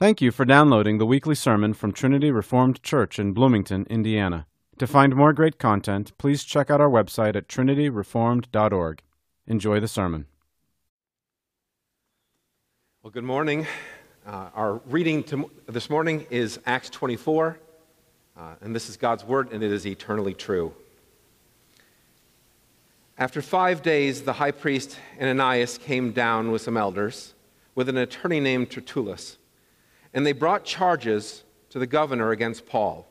Thank you for downloading the weekly sermon from Trinity Reformed Church in Bloomington, Indiana. To find more great content, please check out our website at trinityreformed.org. Enjoy the sermon. Well, good morning. Uh, our reading to, this morning is Acts 24, uh, and this is God's Word, and it is eternally true. After five days, the high priest Ananias came down with some elders, with an attorney named Tertullus and they brought charges to the governor against Paul.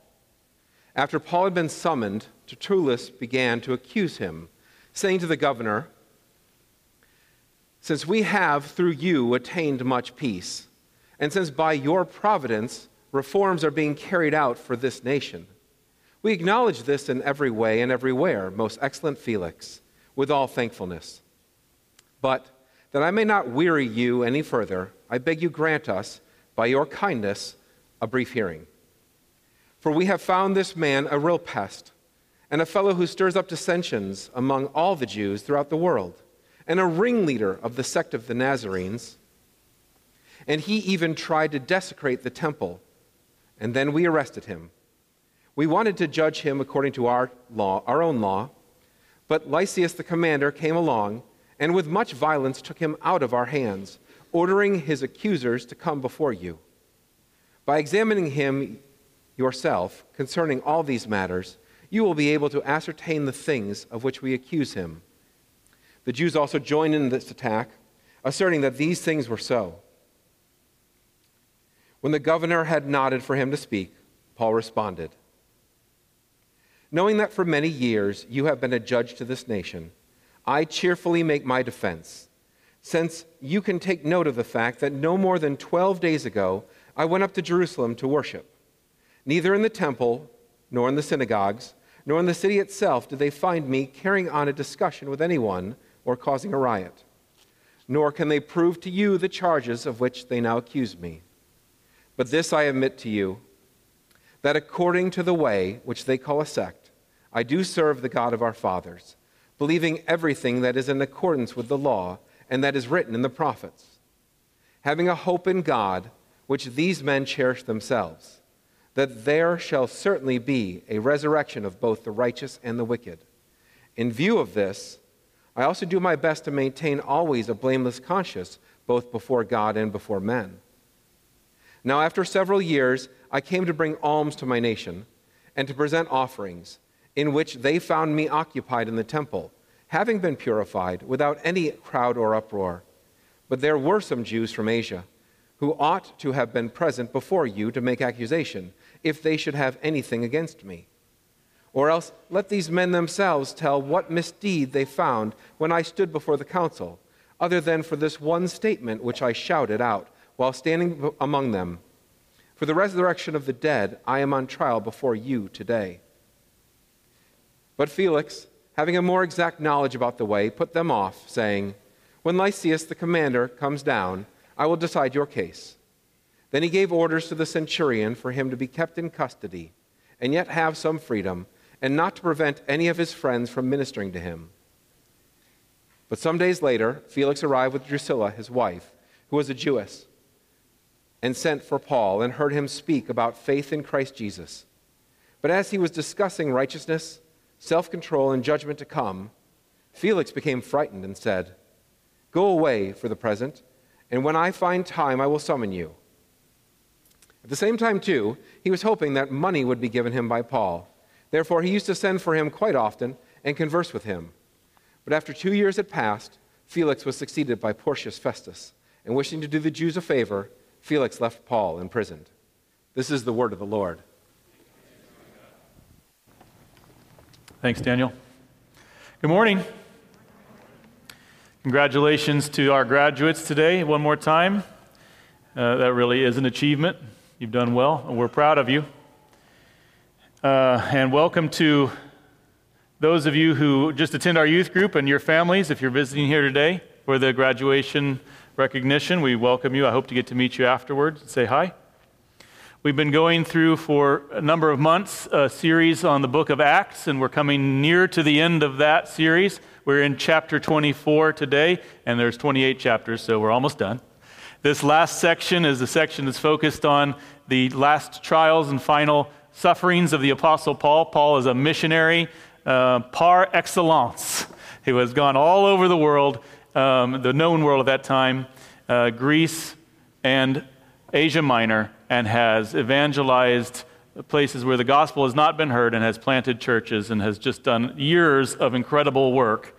After Paul had been summoned, Tertullus began to accuse him, saying to the governor, Since we have through you attained much peace, and since by your providence reforms are being carried out for this nation, we acknowledge this in every way and everywhere, most excellent Felix, with all thankfulness. But that I may not weary you any further, I beg you grant us by your kindness, a brief hearing. For we have found this man a real pest, and a fellow who stirs up dissensions among all the Jews throughout the world, and a ringleader of the sect of the Nazarenes. And he even tried to desecrate the temple, and then we arrested him. We wanted to judge him according to our law, our own law, but Lysias the commander came along and with much violence took him out of our hands ordering his accusers to come before you. By examining him yourself concerning all these matters, you will be able to ascertain the things of which we accuse him. The Jews also joined in this attack, asserting that these things were so. When the governor had nodded for him to speak, Paul responded Knowing that for many years you have been a judge to this nation, I cheerfully make my defense since you can take note of the fact that no more than 12 days ago, I went up to Jerusalem to worship. Neither in the temple, nor in the synagogues, nor in the city itself did they find me carrying on a discussion with anyone or causing a riot. Nor can they prove to you the charges of which they now accuse me. But this I admit to you that according to the way which they call a sect, I do serve the God of our fathers, believing everything that is in accordance with the law and that is written in the prophets, having a hope in God, which these men cherish themselves, that there shall certainly be a resurrection of both the righteous and the wicked. In view of this, I also do my best to maintain always a blameless conscience, both before God and before men. Now, after several years, I came to bring alms to my nation and to present offerings, in which they found me occupied in the temple having been purified without any crowd or uproar. But there were some Jews from Asia who ought to have been present before you to make accusation, if they should have anything against me. Or else let these men themselves tell what misdeed they found when I stood before the council, other than for this one statement which I shouted out while standing among them. For the resurrection of the dead, I am on trial before you today. But Felix, having a more exact knowledge about the way, put them off, saying, When Lysias the commander comes down, I will decide your case. Then he gave orders to the centurion for him to be kept in custody, and yet have some freedom, and not to prevent any of his friends from ministering to him. But some days later, Felix arrived with Drusilla, his wife, who was a Jewess, and sent for Paul and heard him speak about faith in Christ Jesus. But as he was discussing righteousness, self control, and judgment to come, Felix became frightened and said, Go away for the present, and when I find time, I will summon you. At the same time, too, he was hoping that money would be given him by Paul. Therefore, he used to send for him quite often and converse with him. But after two years had passed, Felix was succeeded by Porcius Festus, and wishing to do the Jews a favor, Felix left Paul imprisoned. This is the word of the Lord. Thanks, Daniel. Good morning. Congratulations to our graduates today, one more time. Uh, that really is an achievement. You've done well, and we're proud of you. Uh, and welcome to those of you who just attend our youth group and your families. If you're visiting here today for the graduation recognition, we welcome you. I hope to get to meet you afterwards and say hi. We've been going through for a number of months a series on the book of Acts, and we're coming near to the end of that series. We're in chapter 24 today, and there's 28 chapters, so we're almost done. This last section is the section that's focused on the last trials and final sufferings of the Apostle Paul. Paul is a missionary uh, par excellence. He has gone all over the world, um, the known world at that time, uh, Greece and Asia Minor, and has evangelized places where the gospel has not been heard and has planted churches and has just done years of incredible work.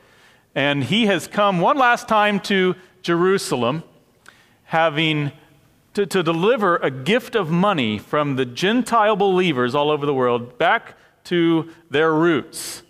And he has come one last time to Jerusalem, having to, to deliver a gift of money from the Gentile believers all over the world back to their roots,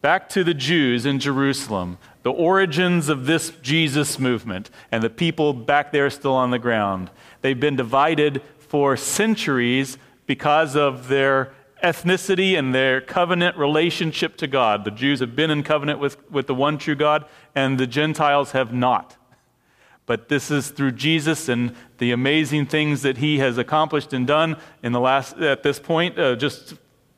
back to the Jews in Jerusalem, the origins of this Jesus movement, and the people back there still on the ground. They've been divided for centuries because of their ethnicity and their covenant relationship to God. The Jews have been in covenant with, with the one true God, and the Gentiles have not. But this is through Jesus and the amazing things that he has accomplished and done in the last, at this point, uh, just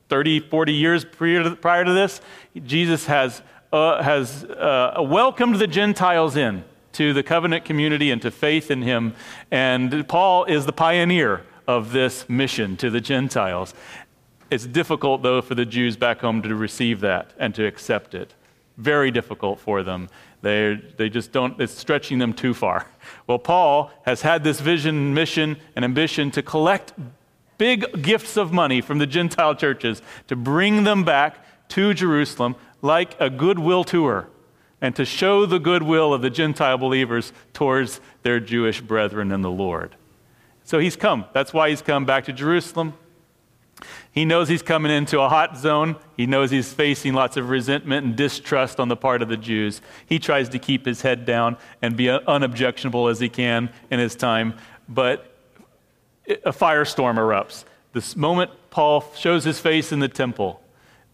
30, 40 years prior to, prior to this. Jesus has, uh, has uh, welcomed the Gentiles in to the covenant community and to faith in him. And Paul is the pioneer of this mission to the Gentiles. It's difficult, though, for the Jews back home to receive that and to accept it. Very difficult for them. They, they just don't, it's stretching them too far. Well, Paul has had this vision, mission, and ambition to collect big gifts of money from the Gentile churches to bring them back to Jerusalem like a goodwill tour and to show the goodwill of the Gentile believers towards their Jewish brethren in the Lord. So he's come. That's why he's come back to Jerusalem. He knows he's coming into a hot zone. He knows he's facing lots of resentment and distrust on the part of the Jews. He tries to keep his head down and be unobjectionable as he can in his time, but a firestorm erupts. This moment Paul shows his face in the temple,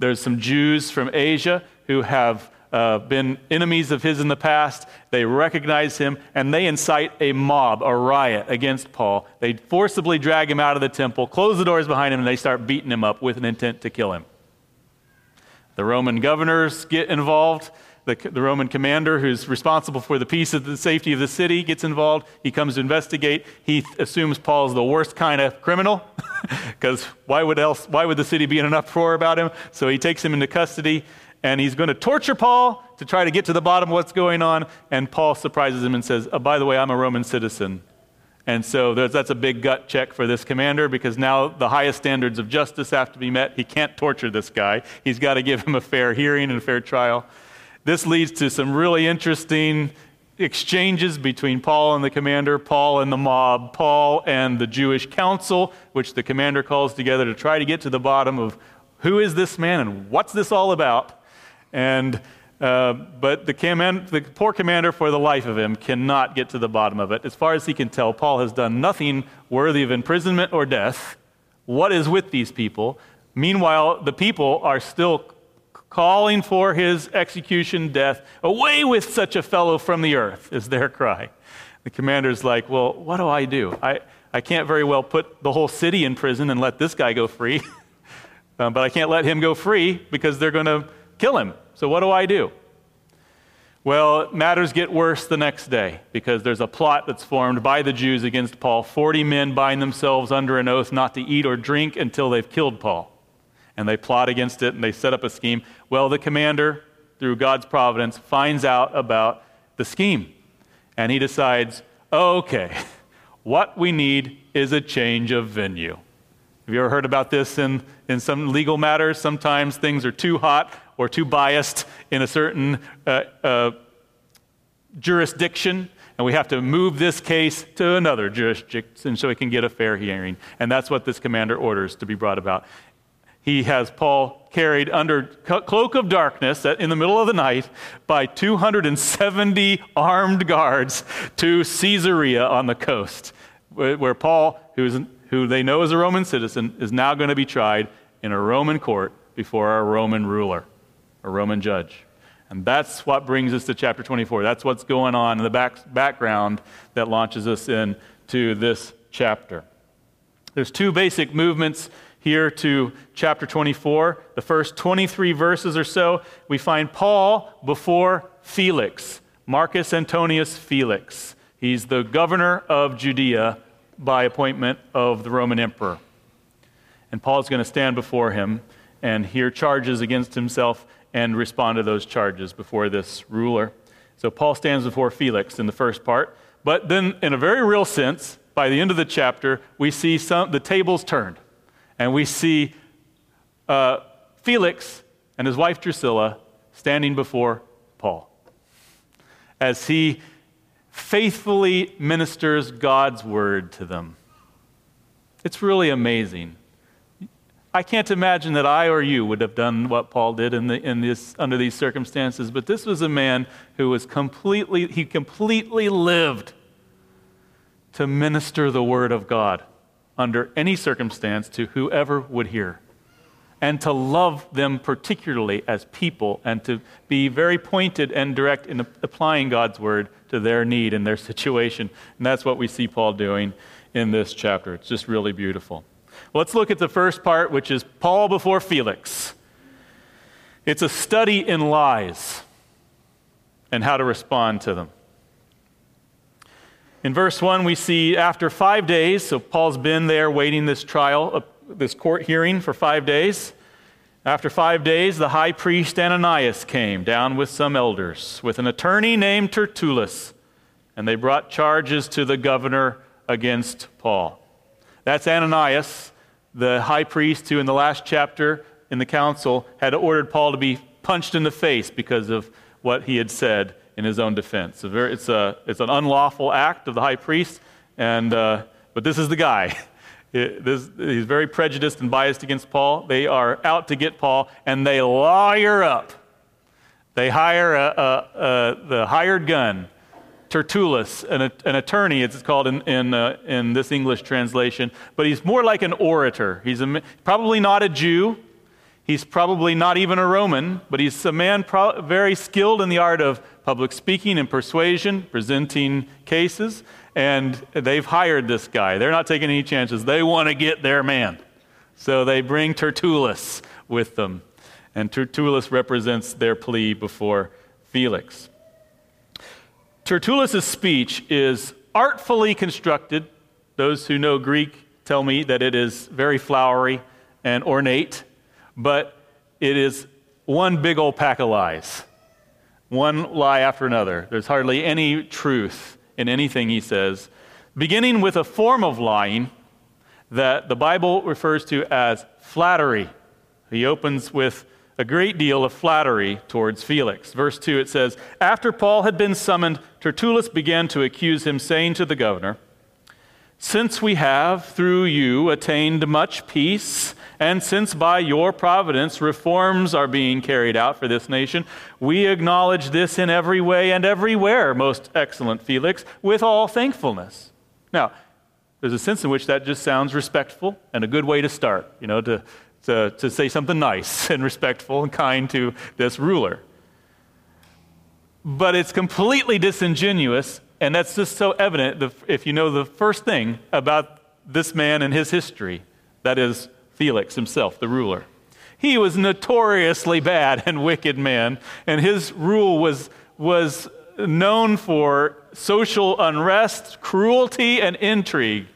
there's some Jews from Asia who have uh, been enemies of his in the past. They recognize him and they incite a mob, a riot against Paul. They forcibly drag him out of the temple, close the doors behind him, and they start beating him up with an intent to kill him. The Roman governors get involved. The, the, Roman commander, who's responsible for the peace and the safety of the city, gets involved. He comes to investigate. He assumes Paul's the worst kind of criminal, because why would else? Why would the city be in an uproar about him? So he takes him into custody and he's going to torture Paul to try to get to the bottom of what's going on. And Paul surprises him and says, oh, By the way, I'm a Roman citizen. And so that's a big gut check for this commander because now the highest standards of justice have to be met. He can't torture this guy, he's got to give him a fair hearing and a fair trial. This leads to some really interesting exchanges between Paul and the commander, Paul and the mob, Paul and the Jewish council, which the commander calls together to try to get to the bottom of who is this man and what's this all about. And, uh, but the, command, the poor commander, for the life of him, cannot get to the bottom of it. As far as he can tell, Paul has done nothing worthy of imprisonment or death. What is with these people? Meanwhile, the people are still calling for his execution, death. Away with such a fellow from the earth, is their cry. The commander's like, Well, what do I do? I, I can't very well put the whole city in prison and let this guy go free. um, but I can't let him go free because they're going to kill him. So what do I do? Well, matters get worse the next day because there's a plot that's formed by the Jews against Paul. 40 men bind themselves under an oath not to eat or drink until they've killed Paul. And they plot against it and they set up a scheme. Well, the commander, through God's providence, finds out about the scheme. And he decides, okay, what we need is a change of venue. Have you ever heard about this in, in some legal matters? Sometimes things are too hot or too biased in a certain uh, uh, jurisdiction, and we have to move this case to another jurisdiction so it can get a fair hearing. And that's what this commander orders to be brought about. He has Paul carried under cloak of darkness in the middle of the night by 270 armed guards to Caesarea on the coast, where Paul, who they know is a Roman citizen, is now going to be tried in a Roman court before a Roman ruler a Roman judge. And that's what brings us to chapter 24. That's what's going on in the back, background that launches us into this chapter. There's two basic movements here to chapter 24. The first 23 verses or so, we find Paul before Felix, Marcus Antonius Felix. He's the governor of Judea by appointment of the Roman emperor. And Paul is going to stand before him and hear charges against himself and respond to those charges before this ruler. So Paul stands before Felix in the first part. But then, in a very real sense, by the end of the chapter, we see some, the tables turned. And we see uh, Felix and his wife Drusilla standing before Paul as he faithfully ministers God's word to them. It's really amazing. I can't imagine that I or you would have done what Paul did in, the, in this, under these circumstances, but this was a man who was completely, he completely lived to minister the word of God under any circumstance to whoever would hear and to love them particularly as people and to be very pointed and direct in applying God's word to their need and their situation. And that's what we see Paul doing in this chapter. It's just really beautiful. Let's look at the first part, which is Paul before Felix. It's a study in lies and how to respond to them. In verse 1, we see after five days, so Paul's been there waiting this trial, uh, this court hearing for five days. After five days, the high priest Ananias came down with some elders, with an attorney named Tertullus, and they brought charges to the governor against Paul. That's Ananias, the high priest who, in the last chapter in the council, had ordered Paul to be punched in the face because of what he had said in his own defense. It's, a, it's an unlawful act of the high priest, and, uh, but this is the guy It, this, he's very prejudiced and biased against Paul. They are out to get Paul, and they lawyer up. They hire a, a, the hired gun, Tertullus, an, an attorney, it's called in, in, uh, in, this English translation, but he's more like an orator. He's probably not a Jew. He's probably not even a Roman, but he's a man pro- very skilled in the art of public speaking and persuasion, presenting cases and they've hired this guy. They're not taking any chances. They want to get their man. So they bring Tertullus with them. And Tertullus represents their plea before Felix. Tertullus' speech is artfully constructed. Those who know Greek tell me that it is very flowery and ornate, but it is one big old pack of lies. One lie after another. There's hardly any truth in anything he says, beginning with a form of lying that the Bible refers to as flattery. He opens with a great deal of flattery towards Felix. Verse 2 it says, After Paul had been summoned, Tertullus began to accuse him, saying to the governor, Since we have, through you, attained much peace, and since by your providence reforms are being carried out for this nation, we acknowledge this in every way and everywhere, most excellent Felix, with all thankfulness. Now, there's a sense in which that just sounds respectful and a good way to start, you know, to, to, to say something nice and respectful and kind to this ruler. But it's completely disingenuous, and that's just so evident if you know the first thing about this man and his history that is, Felix himself, the ruler. He was notoriously bad and wicked man, and his rule was, was known for social unrest, cruelty, and intrigue.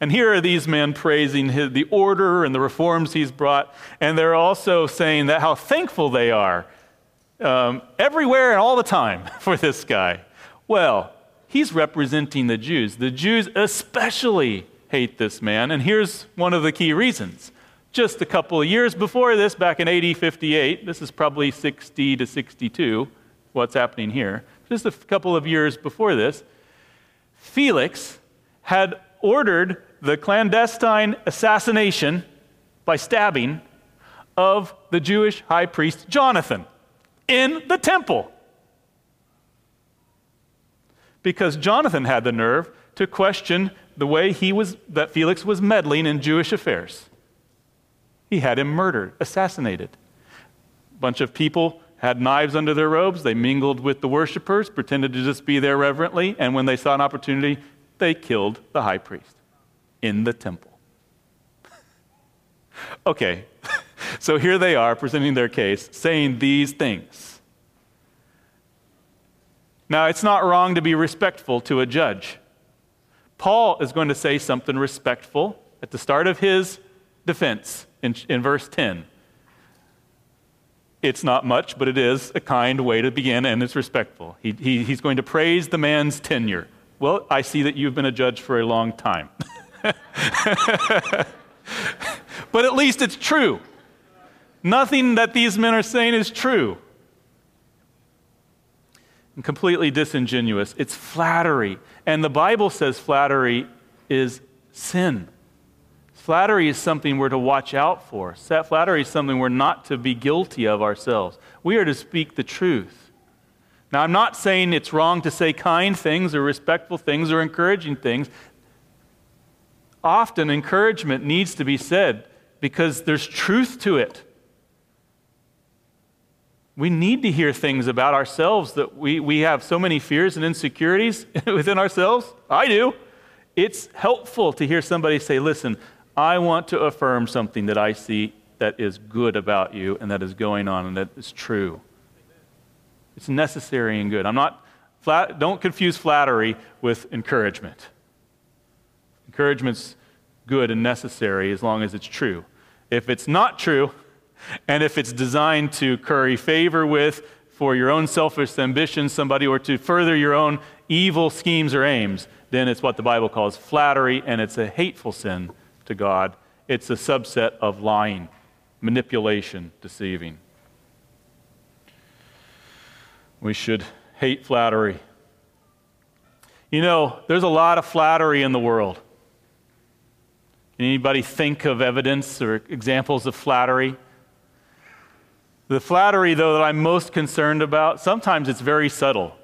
And here are these men praising his, the order and the reforms he's brought, and they're also saying that how thankful they are um, everywhere and all the time for this guy. Well, he's representing the Jews. The Jews especially hate this man. And here's one of the key reasons. Just a couple of years before this, back in AD 58, this is probably 60 to 62, what's happening here. Just a couple of years before this, Felix had ordered the clandestine assassination by stabbing of the Jewish high priest Jonathan in the temple. Because Jonathan had the nerve to question the way he was, that Felix was meddling in Jewish affairs. He had him murdered, assassinated. A bunch of people had knives under their robes. They mingled with the worshippers, pretended to just be there reverently, and when they saw an opportunity, they killed the high priest in the temple. okay, so here they are presenting their case, saying these things. Now, it's not wrong to be respectful to a judge. Paul is going to say something respectful at the start of his defense in, in verse 10. It's not much, but it is a kind way to begin, and it's respectful. He, he, he's going to praise the man's tenure. Well, I see that you've been a judge for a long time. but at least it's true. Nothing that these men are saying is true. And completely disingenuous. It's flattery. And the Bible says flattery is sin. Flattery is something we're to watch out for. Flattery is something we're not to be guilty of ourselves. We are to speak the truth. Now, I'm not saying it's wrong to say kind things or respectful things or encouraging things. Often, encouragement needs to be said because there's truth to it. We need to hear things about ourselves that we, we have so many fears and insecurities within ourselves. I do. It's helpful to hear somebody say, Listen, I want to affirm something that I see that is good about you and that is going on and that is true. It's necessary and good. I'm not flat, don't confuse flattery with encouragement. Encouragement's good and necessary as long as it's true. If it's not true, and if it's designed to curry favor with, for your own selfish ambition, somebody, or to further your own evil schemes or aims, then it's what the Bible calls flattery, and it's a hateful sin to God. It's a subset of lying, manipulation, deceiving. We should hate flattery. You know, there's a lot of flattery in the world. Can anybody think of evidence or examples of flattery? The flattery, though, that I'm most concerned about, sometimes it's very subtle.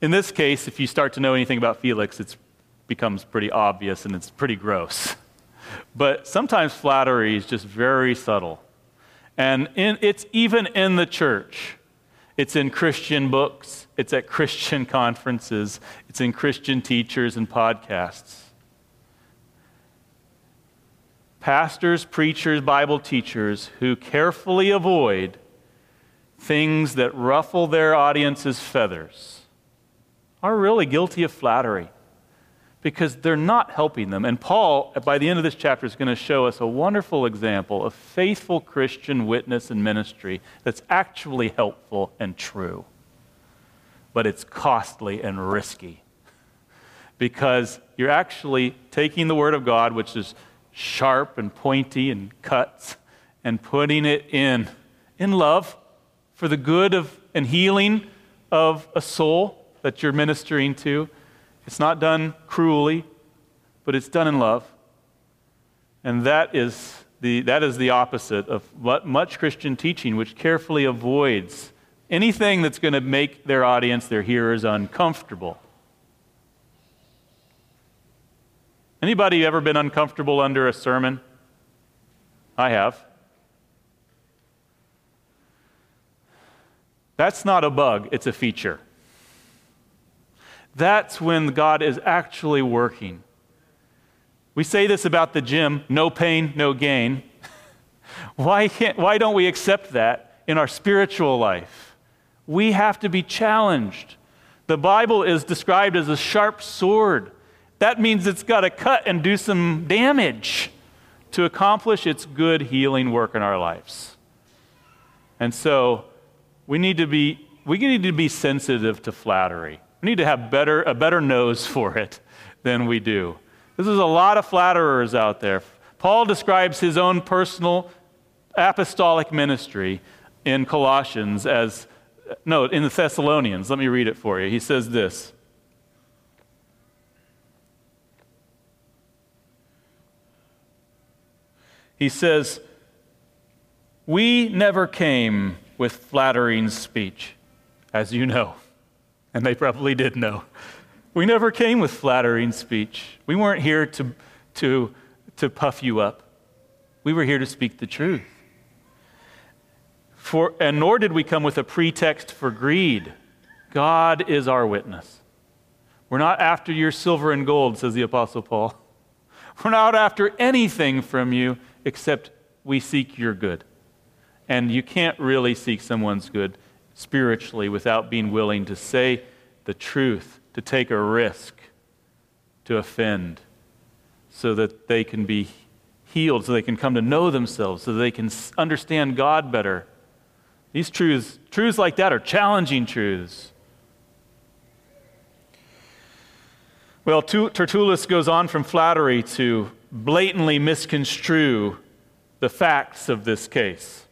In this case, if you start to know anything about Felix, it becomes pretty obvious and it's pretty gross. But sometimes flattery is just very subtle. And in, it's even in the church. It's in Christian books, it's at Christian conferences, it's in Christian teachers and podcasts. Pastors, preachers, Bible teachers who carefully avoid things that ruffle their audience's feathers are really guilty of flattery because they're not helping them. And Paul, by the end of this chapter, is going to show us a wonderful example of faithful Christian witness and ministry that's actually helpful and true. But it's costly and risky because you're actually taking the Word of God, which is sharp and pointy and cuts, and putting it in in love for the good of and healing of a soul that you're ministering to it's not done cruelly, but it's done in love. And that is the, that is the opposite of what much Christian teaching, which carefully avoids anything that's going to make their audience, their hearers, uncomfortable. Anybody ever been uncomfortable under a sermon? I have. That's not a bug, it's a feature. That's when God is actually working. We say this about the gym no pain, no gain. why, can't, why don't we accept that in our spiritual life? We have to be challenged. The Bible is described as a sharp sword. That means it's got to cut and do some damage to accomplish its good healing work in our lives. And so we need to be, we need to be sensitive to flattery. We need to have better, a better nose for it than we do. This is a lot of flatterers out there. Paul describes his own personal apostolic ministry in Colossians as, no, in the Thessalonians. Let me read it for you. He says this. He says, We never came with flattering speech, as you know and they probably did know. We never came with flattering speech. We weren't here to, to, to puff you up. We were here to speak the truth. For, and nor did we come with a pretext for greed. God is our witness. We're not after your silver and gold, says the Apostle Paul. We're not after anything from you except we seek your good. And you can't really seek someone's good spiritually without being willing to say the truth, to take a risk, to offend, so that they can be healed, so they can come to know themselves, so they can understand God better. These truths, truths like that, are challenging truths. Well, Tertullus goes on from flattery to blatantly misconstrue the facts of this case.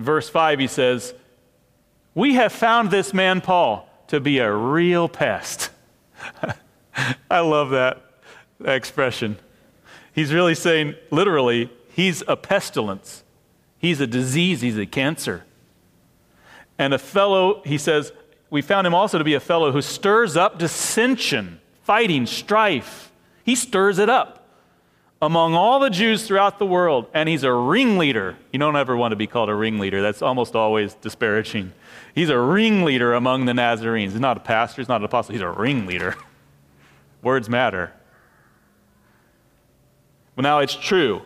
Verse 5, he says, We have found this man, Paul, to be a real pest. I love that expression. He's really saying, literally, he's a pestilence. He's a disease. He's a cancer. And a fellow, he says, we found him also to be a fellow who stirs up dissension, fighting, strife. He stirs it up among all the Jews throughout the world, and he's a ringleader. You don't ever want to be called a ringleader, that's almost always disparaging. He's a ringleader among the Nazarenes. He's not a pastor, he's not an apostle, he's a ringleader. Words matter. Well, now it's true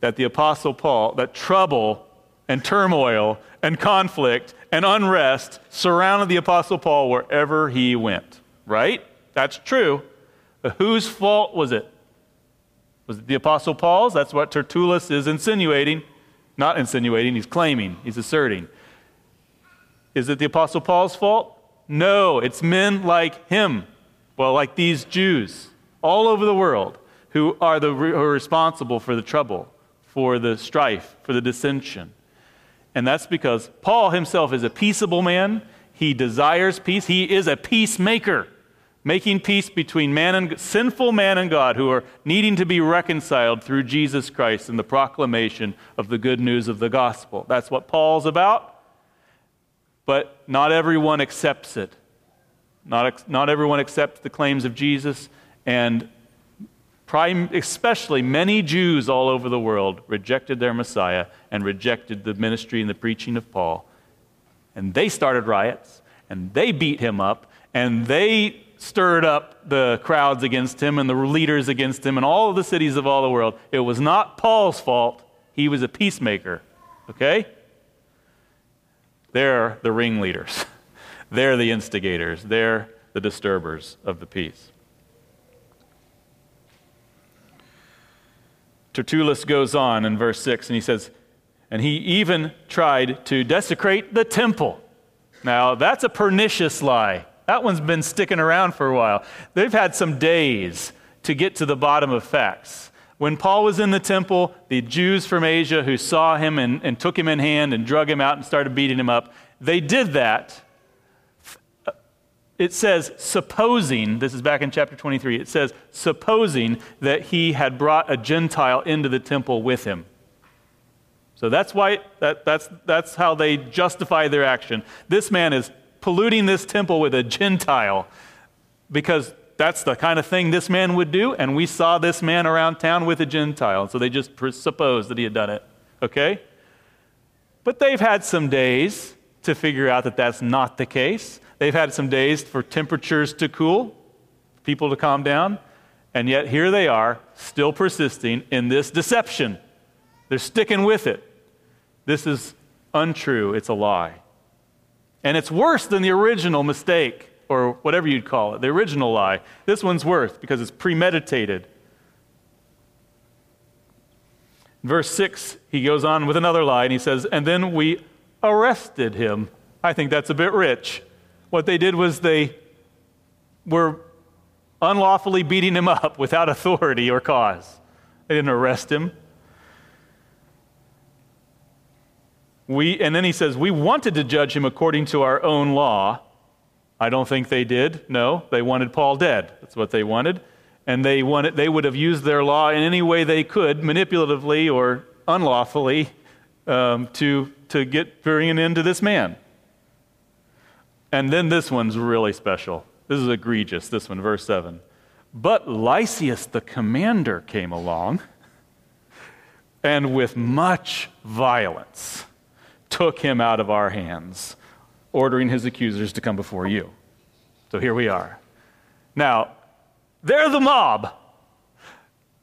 that the Apostle Paul, that trouble and turmoil and conflict and unrest surrounded the Apostle Paul wherever he went, right? That's true. But whose fault was it? Was it the Apostle Paul's? That's what Tertullus is insinuating. Not insinuating, he's claiming, he's asserting. Is it the Apostle Paul's fault? No, it's men like him, well, like these Jews all over the world who are, the, who are responsible for the trouble, for the strife, for the dissension. And that's because Paul himself is a peaceable man. He desires peace. He is a peacemaker, making peace between man and sinful man and God who are needing to be reconciled through Jesus Christ and the proclamation of the good news of the gospel. That's what Paul's about. But not everyone accepts it. Not, not everyone accepts the claims of Jesus, and Prime, especially many Jews all over the world rejected their Messiah and rejected the ministry and the preaching of Paul. And they started riots, and they beat him up, and they stirred up the crowds against him and the leaders against him and all the cities of all the world. It was not Paul's fault. He was a peacemaker. Okay? They're the ringleaders. They're the instigators. They're the disturbers of the peace. Tertullus goes on in verse 6 and he says, and he even tried to desecrate the temple. Now, that's a pernicious lie. That one's been sticking around for a while. They've had some days to get to the bottom of facts. When Paul was in the temple, the Jews from Asia who saw him and, and took him in hand and drug him out and started beating him up, they did that it says, supposing, this is back in chapter 23, it says, supposing that he had brought a Gentile into the temple with him. So that's why, that, that's, that's how they justify their action. This man is polluting this temple with a Gentile because that's the kind of thing this man would do, and we saw this man around town with a Gentile. So they just supposed that he had done it. Okay? But they've had some days to figure out that that's not the case. They've had some days for temperatures to cool, people to calm down, and yet here they are, still persisting in this deception. They're sticking with it. This is untrue, it's a lie. And it's worse than the original mistake, or whatever you'd call it, the original lie. This one's worse because it's premeditated. Verse 6, he goes on with another lie, and he says, And then we arrested him. I think that's a bit rich. What they did was they were unlawfully beating him up without authority or cause. They didn't arrest him. We, and then he says, We wanted to judge him according to our own law. I don't think they did. No, they wanted Paul dead. That's what they wanted. And they, wanted, they would have used their law in any way they could, manipulatively or unlawfully, um, to, to get bring an end to this man. And then this one's really special. This is egregious, this one, verse 7. But Lysias the commander came along and with much violence took him out of our hands, ordering his accusers to come before you. So here we are. Now, they're the mob.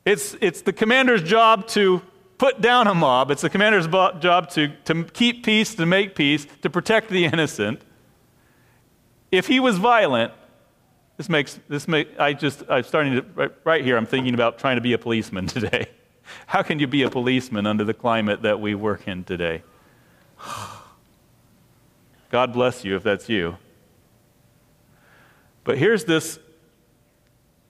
It's, it's the commander's job to put down a mob. It's the commander's job to, to keep peace, to make peace, to protect the innocent. If he was violent, this makes, this make, I just, I'm starting to, right, right here, I'm thinking about trying to be a policeman today. How can you be a policeman under the climate that we work in today? God bless you if that's you. But here's this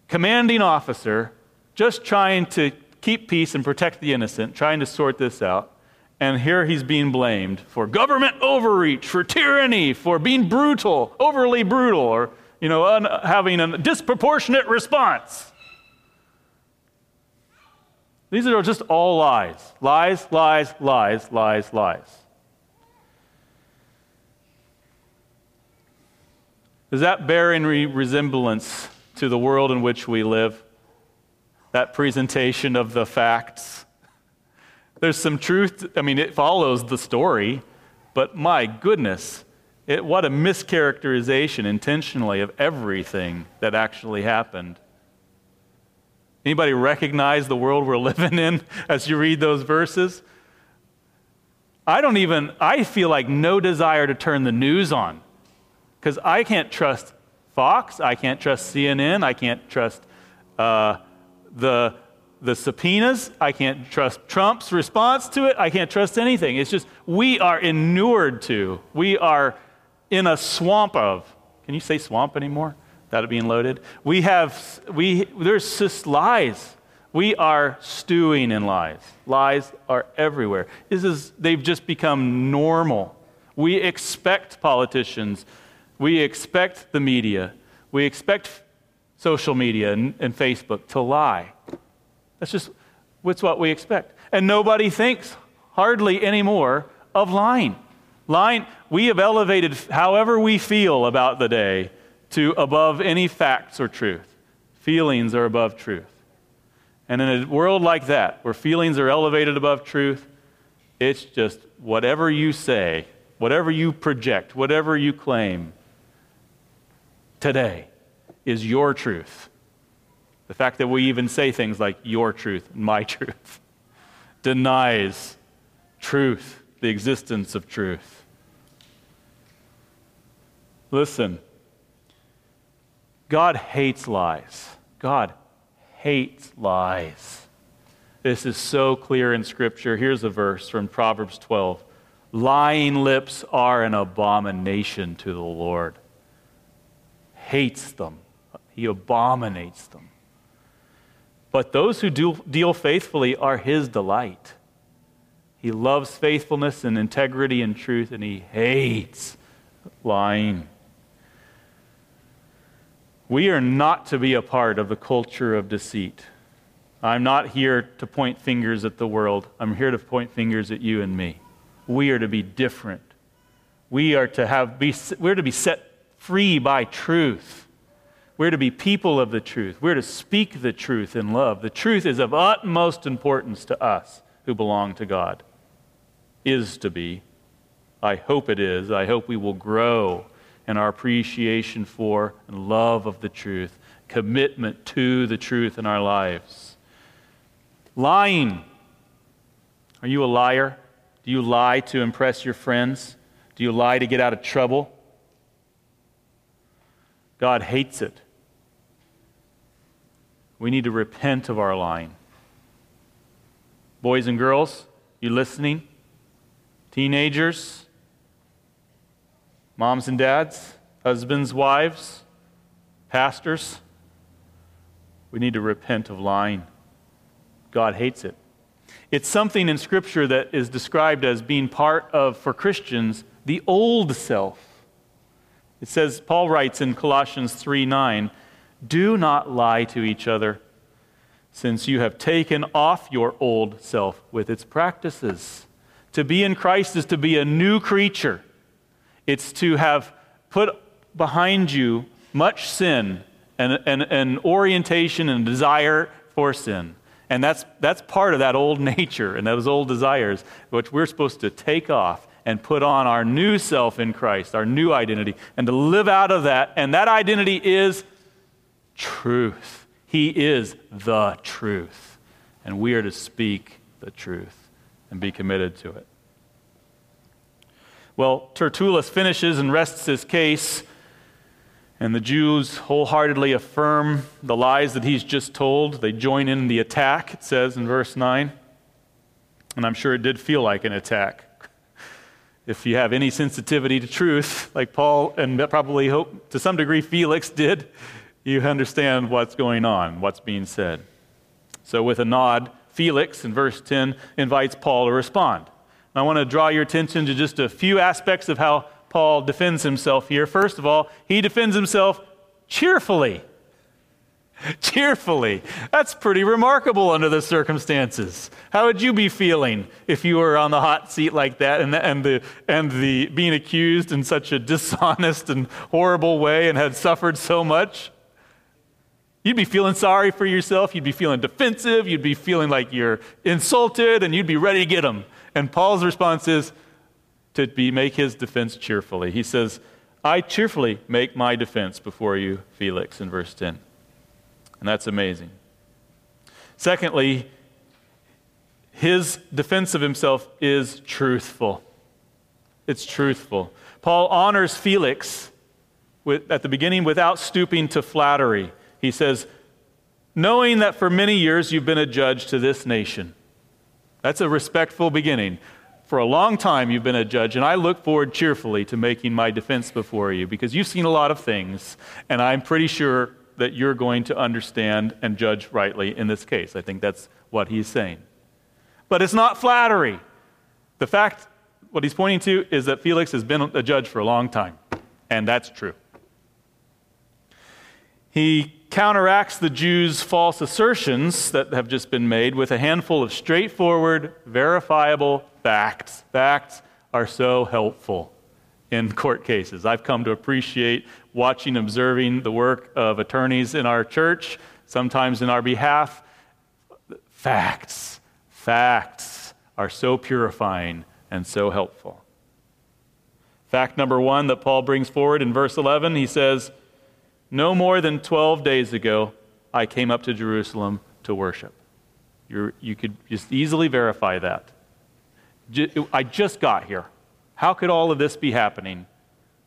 commanding officer just trying to keep peace and protect the innocent, trying to sort this out. And here he's being blamed for government overreach, for tyranny, for being brutal, overly brutal, or you know, un- having a disproportionate response. These are just all lies. Lies, lies, lies, lies, lies. Does that bear any resemblance to the world in which we live? That presentation of the facts? There's some truth, I mean, it follows the story, but my goodness, it, what a mischaracterization intentionally of everything that actually happened. Anybody recognize the world we're living in as you read those verses? I don't even, I feel like no desire to turn the news on because I can't trust Fox, I can't trust CNN, I can't trust uh, the, the subpoenas, I can't trust Trump's response to it, I can't trust anything. It's just we are inured to, we are in a swamp of. Can you say swamp anymore? That being loaded. We have, we, there's just lies. We are stewing in lies. Lies are everywhere. This is, they've just become normal. We expect politicians we expect the media, we expect social media and, and Facebook to lie. That's just what's what we expect. And nobody thinks hardly anymore of lying. Lying, we have elevated however we feel about the day to above any facts or truth. Feelings are above truth. And in a world like that, where feelings are elevated above truth, it's just whatever you say, whatever you project, whatever you claim, today is your truth. The fact that we even say things like your truth, my truth, denies truth, the existence of truth. Listen, God hates lies. God hates lies. This is so clear in Scripture. Here's a verse from Proverbs 12 Lying lips are an abomination to the Lord hates them, he abominates them. But those who do, deal faithfully are his delight. He loves faithfulness and integrity and truth, and he hates lying. We are not to be a part of the culture of deceit. I'm not here to point fingers at the world. I'm here to point fingers at you and me. We are to be different. We are to have be, we're to be set free by truth. We're to be people of the truth. We're to speak the truth in love. The truth is of utmost importance to us who belong to God. Is to be. I hope it is. I hope we will grow in our appreciation for and love of the truth, commitment to the truth in our lives. Lying. Are you a liar? Do you lie to impress your friends? Do you lie to get out of trouble? God hates it. We need to repent of our lying. Boys and girls, you listening? Teenagers, moms and dads, husbands, wives, pastors, we need to repent of lying. God hates it. It's something in Scripture that is described as being part of, for Christians, the old self. It says, Paul writes in Colossians 3 9, do not lie to each other, since you have taken off your old self with its practices. To be in Christ is to be a new creature, it's to have put behind you much sin and an orientation and desire for sin. And that's, that's part of that old nature and those old desires, which we're supposed to take off and put on our new self in Christ, our new identity, and to live out of that. And that identity is truth. He is the truth. And we are to speak the truth and be committed to it. Well, Tertullus finishes and rests his case And the Jews wholeheartedly affirm the lies that he's just told. They join in the attack, it says in verse 9. And I'm sure it did feel like an attack. If you have any sensitivity to truth, like Paul and probably hope to some degree Felix did, you understand what's going on, what's being said. So, with a nod, Felix in verse 10 invites Paul to respond. I want to draw your attention to just a few aspects of how Paul defends himself here. First of all, he defends himself cheerfully. cheerfully. That's pretty remarkable under the circumstances. How would you be feeling if you were on the hot seat like that and the, and the, and the being accused in such a dishonest and horrible way and had suffered so much? You'd be feeling sorry for yourself. You'd be feeling defensive. You'd be feeling like you're insulted and you'd be ready to get them. And Paul's response is to be, make his defense cheerfully. He says, I cheerfully make my defense before you, Felix, in verse 10. And that's amazing. Secondly, his defense of himself is truthful. It's truthful. Paul honors Felix with, at the beginning without stooping to flattery. He says, Knowing that for many years you've been a judge to this nation. That's a respectful beginning. For a long time you've been a judge, and I look forward cheerfully to making my defense before you because you've seen a lot of things, and I'm pretty sure that you're going to understand and judge rightly in this case. I think that's what he's saying. But it's not flattery. The fact, what he's pointing to, is that Felix has been a judge for a long time, and that's true. He counteracts the Jews' false assertions that have just been made with a handful of straightforward, verifiable facts. Facts are so helpful in court cases. I've come to appreciate watching, observing the work of attorneys in our church, sometimes in our behalf. Facts, facts are so purifying and so helpful. Fact number one that Paul brings forward in verse 11, he says, No more than 12 days ago, I came up to Jerusalem to worship. You're, you could just easily verify that. I just got here. How could all of this be happening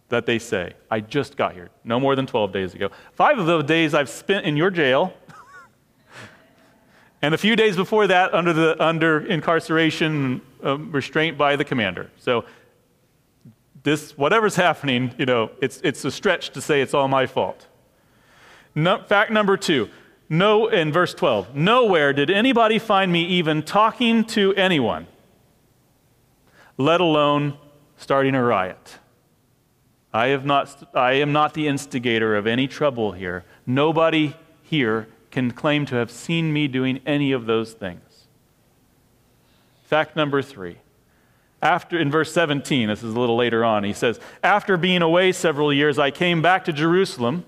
that they say? I just got here, no more than 12 days ago. Five of those days I've spent in your jail. and a few days before that under, the, under incarceration um, restraint by the commander. So this, whatever's happening, you know, it's, it's a stretch to say it's all my fault. No, fact number two, no, in verse 12, nowhere did anybody find me even talking to anyone, let alone starting a riot. I, have not, I am not the instigator of any trouble here. Nobody here can claim to have seen me doing any of those things. Fact number three. After, in verse 17, this is a little later on, he says, After being away several years, I came back to Jerusalem.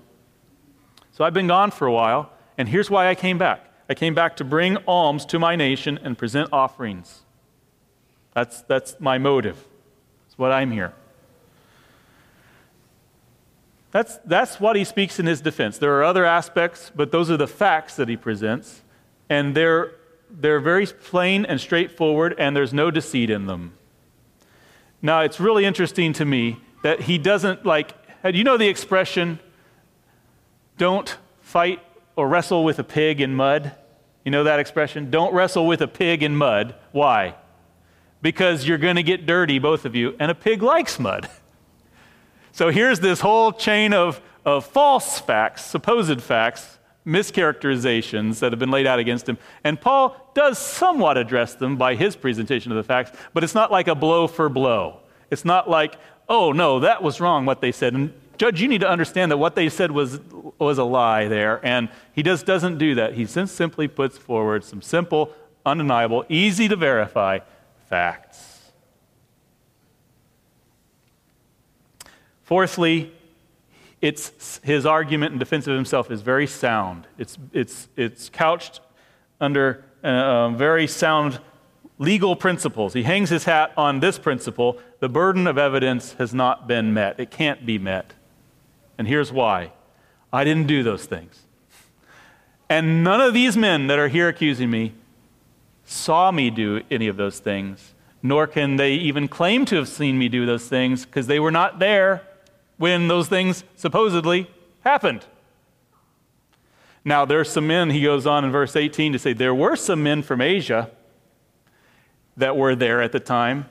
So I've been gone for a while, and here's why I came back. I came back to bring alms to my nation and present offerings. That's, that's my motive. What I'm here. That's, that's what he speaks in his defense. There are other aspects, but those are the facts that he presents. And they're, they're very plain and straightforward, and there's no deceit in them. Now, it's really interesting to me that he doesn't like, uh, you know the expression, don't fight or wrestle with a pig in mud? You know that expression? Don't wrestle with a pig in mud. Why? Because you're going to get dirty, both of you, and a pig likes mud. So here's this whole chain of, of false facts, supposed facts, mischaracterizations that have been laid out against him. And Paul does somewhat address them by his presentation of the facts, but it's not like a blow for blow. It's not like, oh, no, that was wrong what they said. And Judge, you need to understand that what they said was, was a lie there. And he just doesn't do that. He simply puts forward some simple, undeniable, easy to verify facts. Fourthly, it's, his argument in defense of himself is very sound. It's, it's, it's couched under uh, very sound legal principles. He hangs his hat on this principle the burden of evidence has not been met, it can't be met. And here's why I didn't do those things. And none of these men that are here accusing me saw me do any of those things, nor can they even claim to have seen me do those things because they were not there when those things supposedly happened. Now, there's some men, he goes on in verse 18 to say, there were some men from Asia that were there at the time.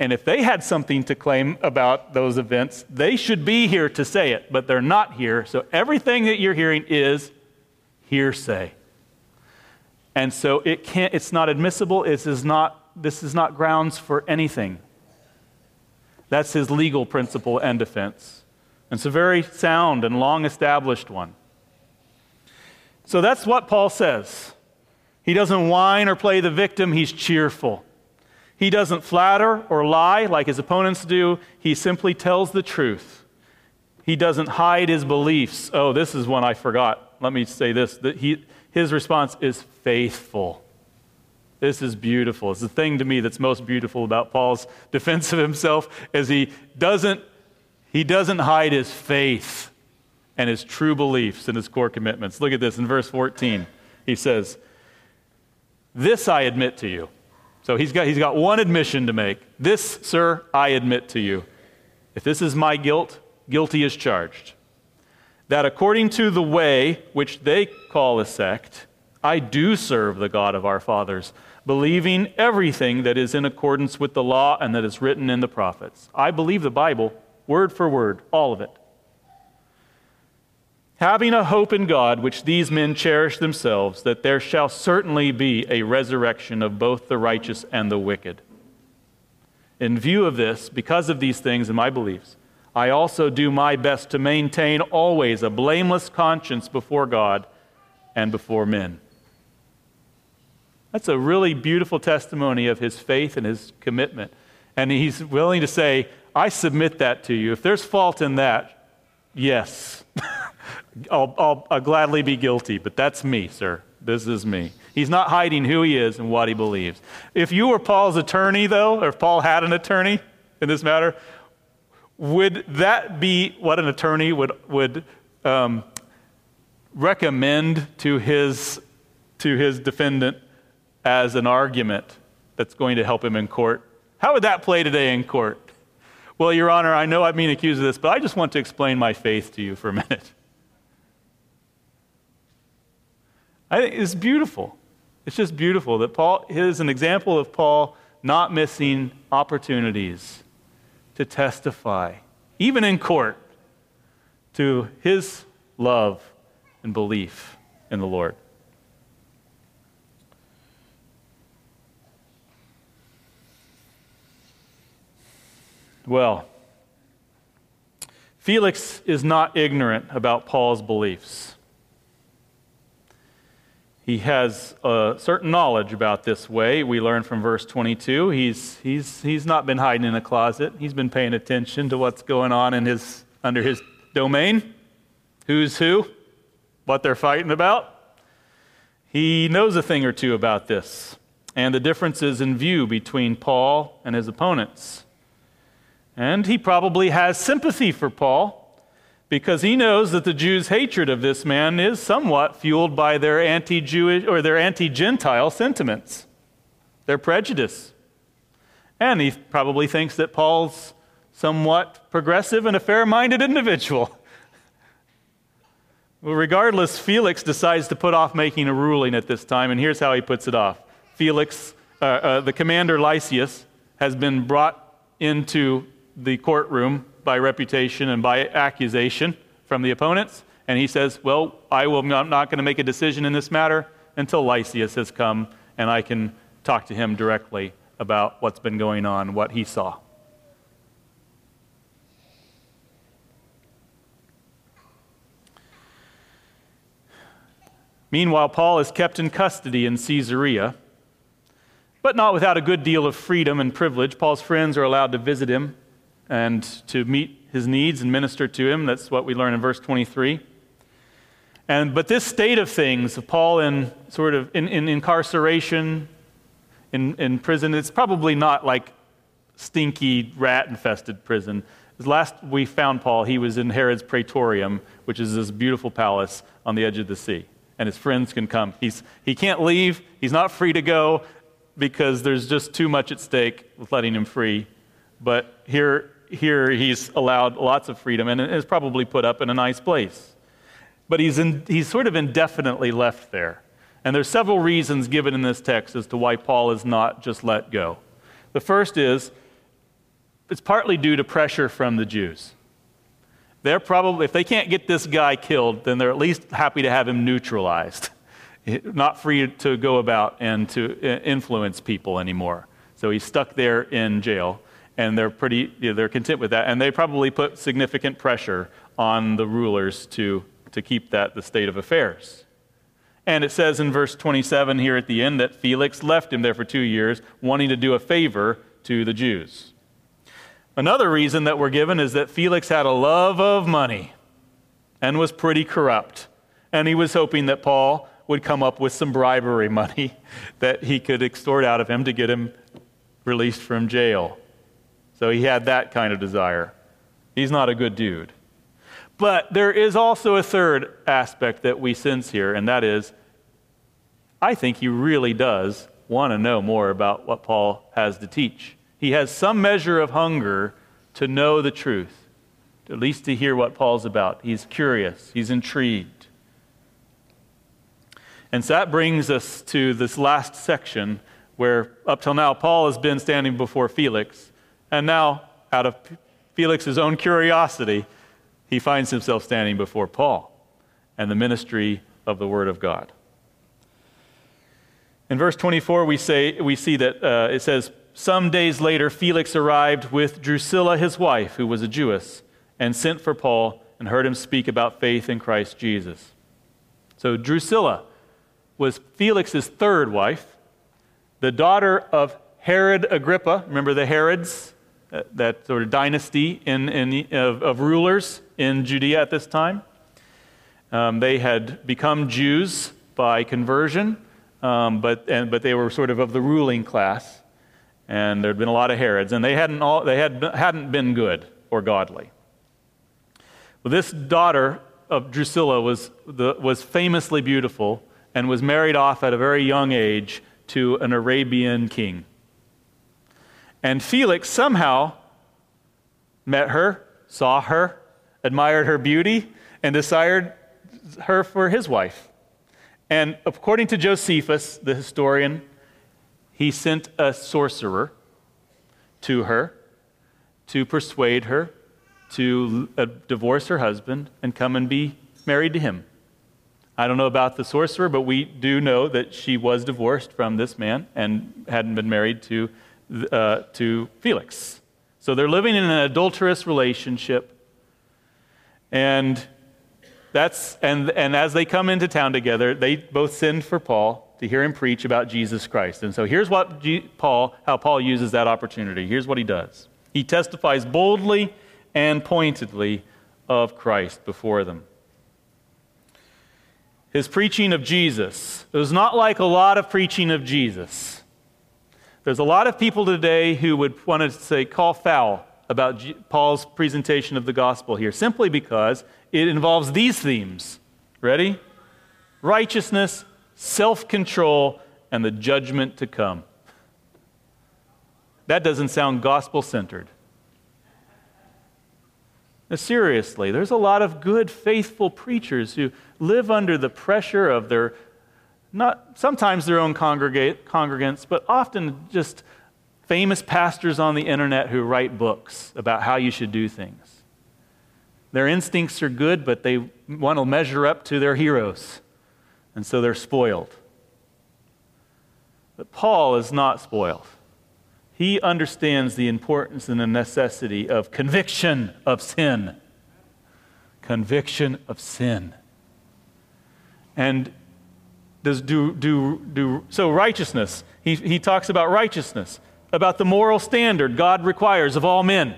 And if they had something to claim about those events, they should be here to say it, but they're not here. So everything that you're hearing is hearsay. And so it can't, it's not admissible. It is not, this is not grounds for anything. That's his legal principle and defense. And it's a very sound and long established one. So that's what Paul says. He doesn't whine or play the victim, he's cheerful. He doesn't flatter or lie like his opponents do, he simply tells the truth. He doesn't hide his beliefs. Oh, this is one I forgot. Let me say this. That he, his response is faithful. This is beautiful. It's the thing to me that's most beautiful about Paul's defense of himself is he doesn't, he doesn't hide his faith and his true beliefs and his core commitments. Look at this in verse 14. He says, This I admit to you. So he's got, he's got one admission to make. This, sir, I admit to you. If this is my guilt, guilty is charged. That according to the way which they call a sect, I do serve the God of our fathers, believing everything that is in accordance with the law and that is written in the prophets. I believe the Bible, word for word, all of it having a hope in God, which these men cherish themselves, that there shall certainly be a resurrection of both the righteous and the wicked. In view of this, because of these things and my beliefs, I also do my best to maintain always a blameless conscience before God and before men. That's a really beautiful testimony of his faith and his commitment. And he's willing to say, I submit that to you. If there's fault in that, yes. I'll, I'll, I'll gladly be guilty, but that's me, sir. This is me. He's not hiding who he is and what he believes. If you were Paul's attorney, though, or if Paul had an attorney in this matter, would that be what an attorney would, would um, recommend to his, to his defendant as an argument that's going to help him in court? How would that play today in court? Well, Your Honor, I know I'm being accused of this, but I just want to explain my faith to you for a minute. I think it's beautiful. It's just beautiful that Paul is an example of Paul not missing opportunities to testify, even in court, to his love and belief in the Lord. Well, Felix is not ignorant about Paul's beliefs. He has a certain knowledge about this way. We learn from verse 22. He's, he's, he's not been hiding in a closet. He's been paying attention to what's going on in his, under his domain. Who's who? What they're fighting about. He knows a thing or two about this and the differences in view between Paul and his opponents. And he probably has sympathy for Paul because he knows that the Jews' hatred of this man is somewhat fueled by their anti-Jewish or their anti-Gentile sentiments, their prejudice. And he probably thinks that Paul's somewhat progressive and a fair-minded individual. well, regardless, Felix decides to put off making a ruling at this time, and here's how he puts it off. Felix, uh, uh, the commander Lysias, has been brought into the courtroom by reputation and by accusation from the opponents. And he says, Well, I will, I'm not going to make a decision in this matter until Lysias has come and I can talk to him directly about what's been going on, what he saw. Meanwhile, Paul is kept in custody in Caesarea, but not without a good deal of freedom and privilege. Paul's friends are allowed to visit him and to meet his needs and minister to him. That's what we learn in verse 23. And, but this state of things, of Paul in sort of in, in incarceration, in, in prison, it's probably not like stinky, rat infested prison. Last we found Paul, he was in Herod's Praetorium, which is this beautiful palace on the edge of the sea. And his friends can come. He's, he can't leave, he's not free to go because there's just too much at stake with letting him free. But here here he's allowed lots of freedom and is probably put up in a nice place. but he's, in, he's sort of indefinitely left there. And there's several reasons given in this text as to why Paul is not just let go. The first is it's partly due to pressure from the Jews. They're probably, if they can't get this guy killed, then they're at least happy to have him neutralized, not free to go about and to uh, influence people anymore. So he's stuck there in jail, and they're pretty, you know, they're content with that. And they probably put significant pressure on the rulers to, to keep that the state of affairs. And it says in verse 27 here at the end that Felix left him there for two years, wanting to do a favor to the Jews. Another reason that we're given is that Felix had a love of money and was pretty corrupt. And he was hoping that Paul would come up with some bribery money that he could extort out of him to get him released from jail. So he had that kind of desire. He's not a good dude. But there is also a third aspect that we sense here, and that is I think he really does want to know more about what Paul has to teach. He has some measure of hunger to know the truth, at least to hear what Paul's about. He's curious, he's intrigued. And so that brings us to this last section where, up till now, Paul has been standing before Felix, and now, out of Felix's own curiosity, he finds himself standing before Paul and the ministry of the Word of God. In verse 24, we, say, we see that uh, it says, Some days later, Felix arrived with Drusilla, his wife, who was a Jewess, and sent for Paul and heard him speak about faith in Christ Jesus. So, Drusilla was Felix's third wife, the daughter of Herod Agrippa. Remember the Herods? Uh, that sort of dynasty in, in, of, of rulers in Judea at this time. Um, they had become Jews by conversion, um, but, and, but they were sort of of the ruling class. And there had been a lot of Herods, and they hadn't, all, they had, hadn't been good or godly. Well, this daughter of Drusilla was, the, was famously beautiful and was married off at a very young age to an Arabian king. And Felix somehow met her, saw her, admired her beauty, and desired her for his wife. And according to Josephus, the historian, he sent a sorcerer to her to persuade her to uh, divorce her husband and come and be married to him. I don't know about the sorcerer, but we do know that she was divorced from this man and hadn't been married to uh, to Felix. So they're living in an adulterous relationship. And that's and, and as they come into town together, they both send for Paul to hear him preach about Jesus Christ. And so here's what G, Paul, how Paul uses that opportunity. Here's what he does. He testifies boldly and pointedly of Christ before them. His preaching of Jesus, it was not like a lot of preaching of Jesus. There's a lot of people today who would want to say, call foul about G- Paul's presentation of the gospel here, simply because it involves these themes. Ready? Righteousness, self control, and the judgment to come. That doesn't sound gospel centered. seriously, there's a lot of good, faithful preachers who live under the pressure of their not sometimes their own congregants, but often just famous pastors on the internet who write books about how you should do things. Their instincts are good, but they want to measure up to their heroes, and so they're spoiled. But Paul is not spoiled. He understands the importance and the necessity of conviction of sin. Conviction of sin. And does do, do, do so righteousness he, he talks about righteousness about the moral standard god requires of all men.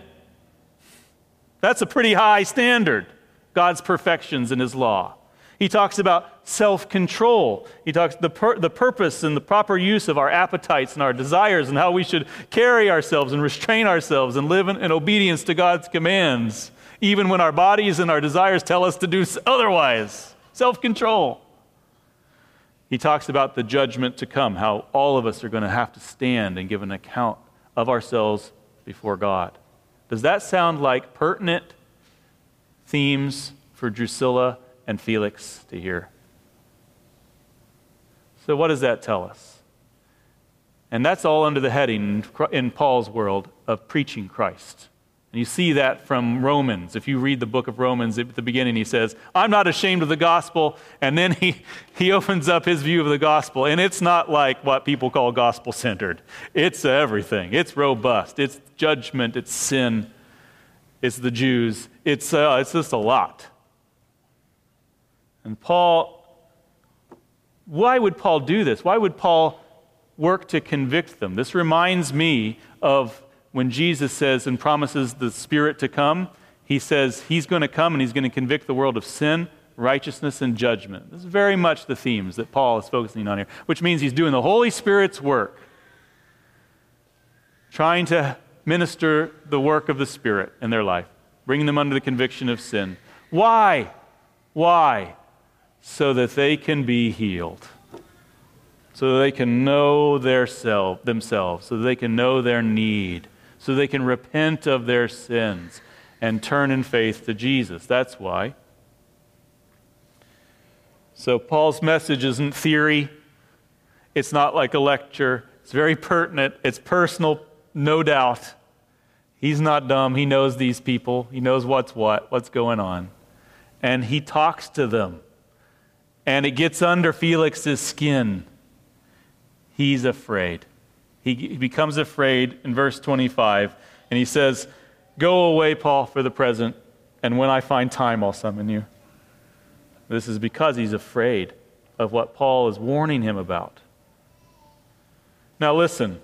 That's a pretty high standard god's perfections in his law. He talks about self-control. He talks the, pur- the purpose and the proper use of our appetites and our desires and how we should carry ourselves and restrain ourselves and live in, in obedience to god's commands even when our bodies and our desires tell us to do otherwise. Self-control he talks about the judgment to come, how all of us are going to have to stand and give an account of ourselves before God. Does that sound like pertinent themes for Drusilla and Felix to hear. So, what does that tell us? And that's all under the heading in Paul's world of preaching Christ. And you see that from Romans. If you read the book of Romans at the beginning, he says, I'm not ashamed of the gospel. And then he, he opens up his view of the gospel. And it's not like what people call gospel centered, it's everything. It's robust, it's judgment, it's sin, it's the Jews. It's, uh, it's just a lot. And Paul, why would Paul do this? Why would Paul work to convict them? This reminds me of when Jesus says and promises the Spirit to come, he says he's going to come and he's going to convict the world of sin, righteousness, and judgment. This is very much the themes that Paul is focusing on here, which means he's doing the Holy Spirit's work, trying to minister the work of the Spirit in their life, bringing them under the conviction of sin. Why? Why? So that they can be healed so they can know their self, themselves, so they can know their need, so they can repent of their sins and turn in faith to Jesus. That's why. So, Paul's message isn't theory, it's not like a lecture. It's very pertinent, it's personal, no doubt. He's not dumb. He knows these people, he knows what's what, what's going on. And he talks to them. And it gets under Felix's skin. He's afraid. He, he becomes afraid in verse 25, and he says, Go away, Paul, for the present, and when I find time, I'll summon you. This is because he's afraid of what Paul is warning him about. Now, listen.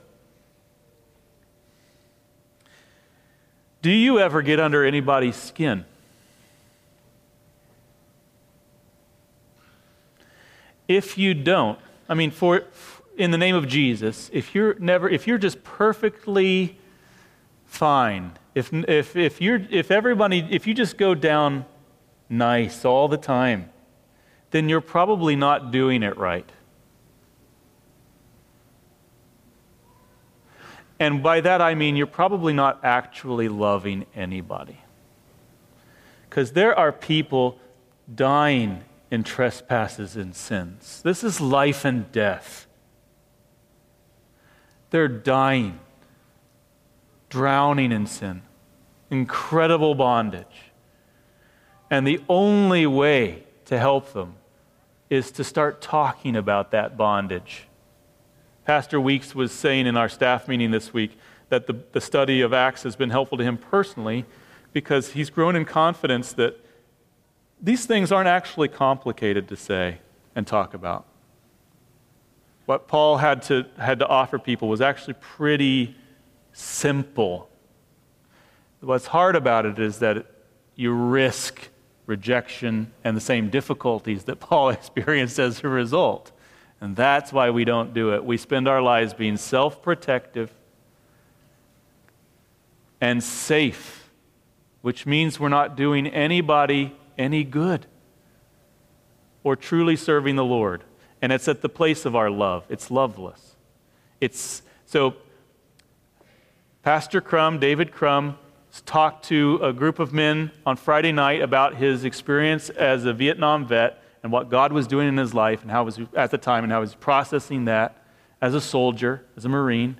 Do you ever get under anybody's skin? If you don't, I mean, for, in the name of Jesus, if you're never, if you're just perfectly fine, if, if, if, you're, if everybody, if you just go down nice all the time, then you're probably not doing it right. And by that I mean you're probably not actually loving anybody. Because there are people dying in trespasses and sins. This is life and death. They're dying, drowning in sin, incredible bondage. And the only way to help them is to start talking about that bondage. Pastor Weeks was saying in our staff meeting this week that the, the study of Acts has been helpful to him personally because he's grown in confidence that these things aren't actually complicated to say and talk about what Paul had to, had to offer people was actually pretty simple. What's hard about it is that you risk rejection and the same difficulties that Paul experienced as a result. And that's why we don't do it. We spend our lives being self protective and safe, which means we're not doing anybody any good or truly serving the Lord and it's at the place of our love. It's loveless. It's so Pastor Crum, David Crum, talked to a group of men on Friday night about his experience as a Vietnam vet and what God was doing in his life and how was at the time and how he was processing that as a soldier, as a Marine.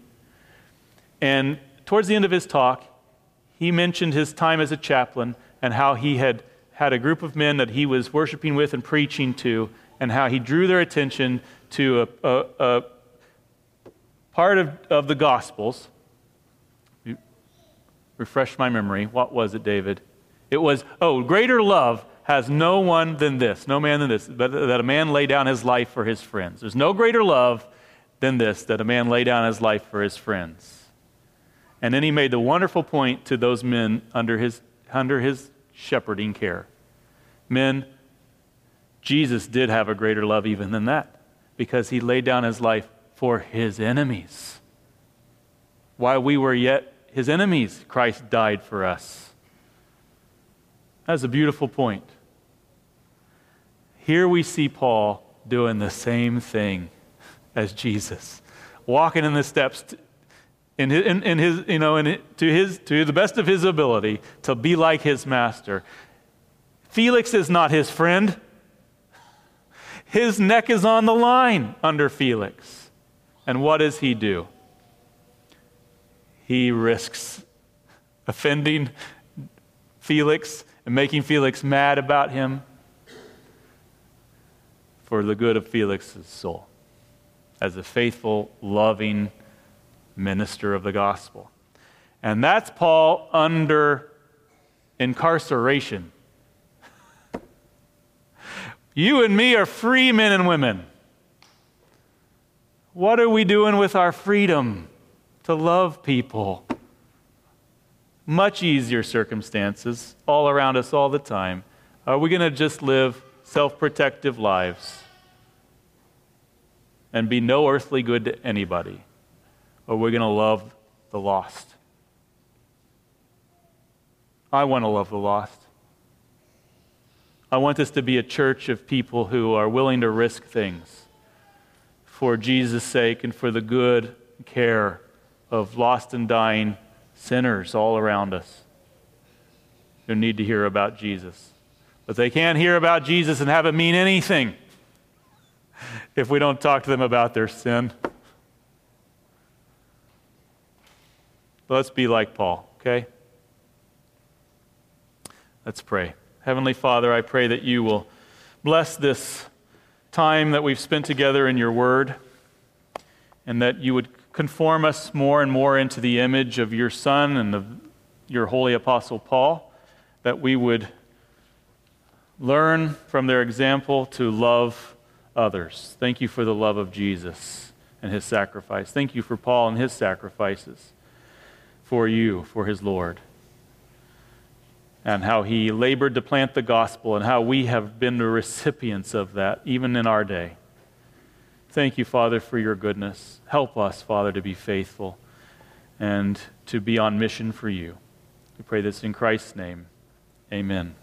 And towards the end of his talk, he mentioned his time as a chaplain and how he had had a group of men that he was worshiping with and preaching to and how he drew their attention to a, a, a part of, of the Gospels. Refresh my memory. What was it, David? It was, oh, greater love has no one than this, no man than this, but that a man lay down his life for his friends. There's no greater love than this, that a man lay down his life for his friends. And then he made the wonderful point to those men under his, under his shepherding care. Men, Jesus did have a greater love even than that because he laid down his life for his enemies. While we were yet his enemies, Christ died for us. That's a beautiful point. Here we see Paul doing the same thing as Jesus, walking in the steps in his, in, in his you know, in, to, his, to the best of his ability to be like his master. Felix is not his friend. His neck is on the line under Felix. And what does he do? He risks offending Felix and making Felix mad about him for the good of Felix's soul as a faithful, loving minister of the gospel. And that's Paul under incarceration. You and me are free men and women. What are we doing with our freedom to love people? Much easier circumstances all around us all the time. Are we going to just live self protective lives and be no earthly good to anybody? Or are we going to love the lost? I want to love the lost. I want this to be a church of people who are willing to risk things for Jesus' sake and for the good care of lost and dying sinners all around us who need to hear about Jesus. But they can't hear about Jesus and have it mean anything if we don't talk to them about their sin. Let's be like Paul, okay? Let's pray. Heavenly Father, I pray that you will bless this time that we've spent together in your word and that you would conform us more and more into the image of your Son and of your holy apostle Paul, that we would learn from their example to love others. Thank you for the love of Jesus and his sacrifice. Thank you for Paul and his sacrifices for you, for his Lord and how he labored to plant the gospel and how we have been the recipients of that, even in our day. Thank you, Father, for your goodness. Help us, Father, to be faithful and to be on mission for you. We pray this in Christ's name. Amen.